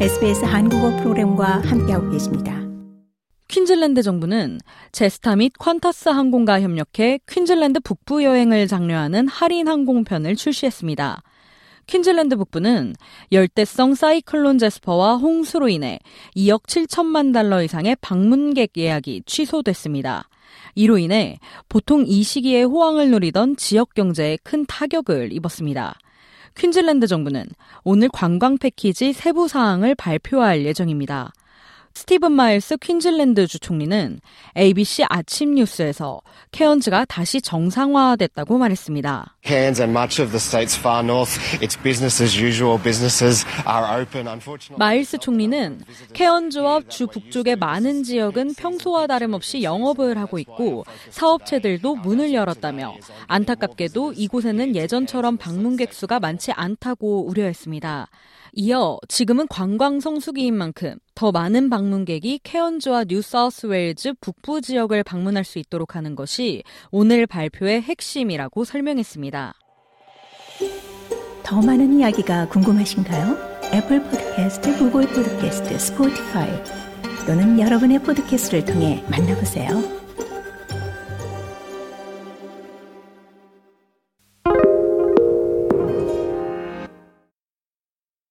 SBS 한국어 프로그램과 함께하고 계십니다. 퀸즐랜드 정부는 젯스타 및 콴타스 항공과 협력해 퀸즐랜드 북부 여행을 장려하는 할인 항공편을 출시했습니다. 퀸즐랜드 북부는 열대성 사이클론 제스퍼와 홍수로 인해 2억 7천만 달러 이상의 방문객 예약이 취소됐습니다. 이로 인해 보통 이 시기에 호황을 누리던 지역 경제에 큰 타격을 입었습니다. 퀸즐랜드 정부는 오늘 관광 패키지 세부 사항을 발표할 예정입니다. 스티븐 마일스 퀸즐랜드 주 총리는 ABC 아침 뉴스에서 케언즈가 다시 정상화됐다고 말했습니다. 마일스 총리는 케언즈와 주 북쪽의 많은 지역은 평소와 다름없이 영업을 하고 있고 사업체들도 문을 열었다며 안타깝게도 이곳에는 예전처럼 방문객 수가 많지 않다고 우려했습니다. 이어 지금은 관광 성수기인 만큼 더 많은 방문객이 케언즈와 뉴사우스웨일즈 북부 지역을 방문할 수 있도록 하는 것이 오늘 발표의 핵심이라고 설명했습니다. 더 많은 이야기가 궁금하신가요? 애플 포드캐스트, 구글 포드캐스트, 스포티파이 또는 여러분의 포드캐스트를 통해 만나보세요.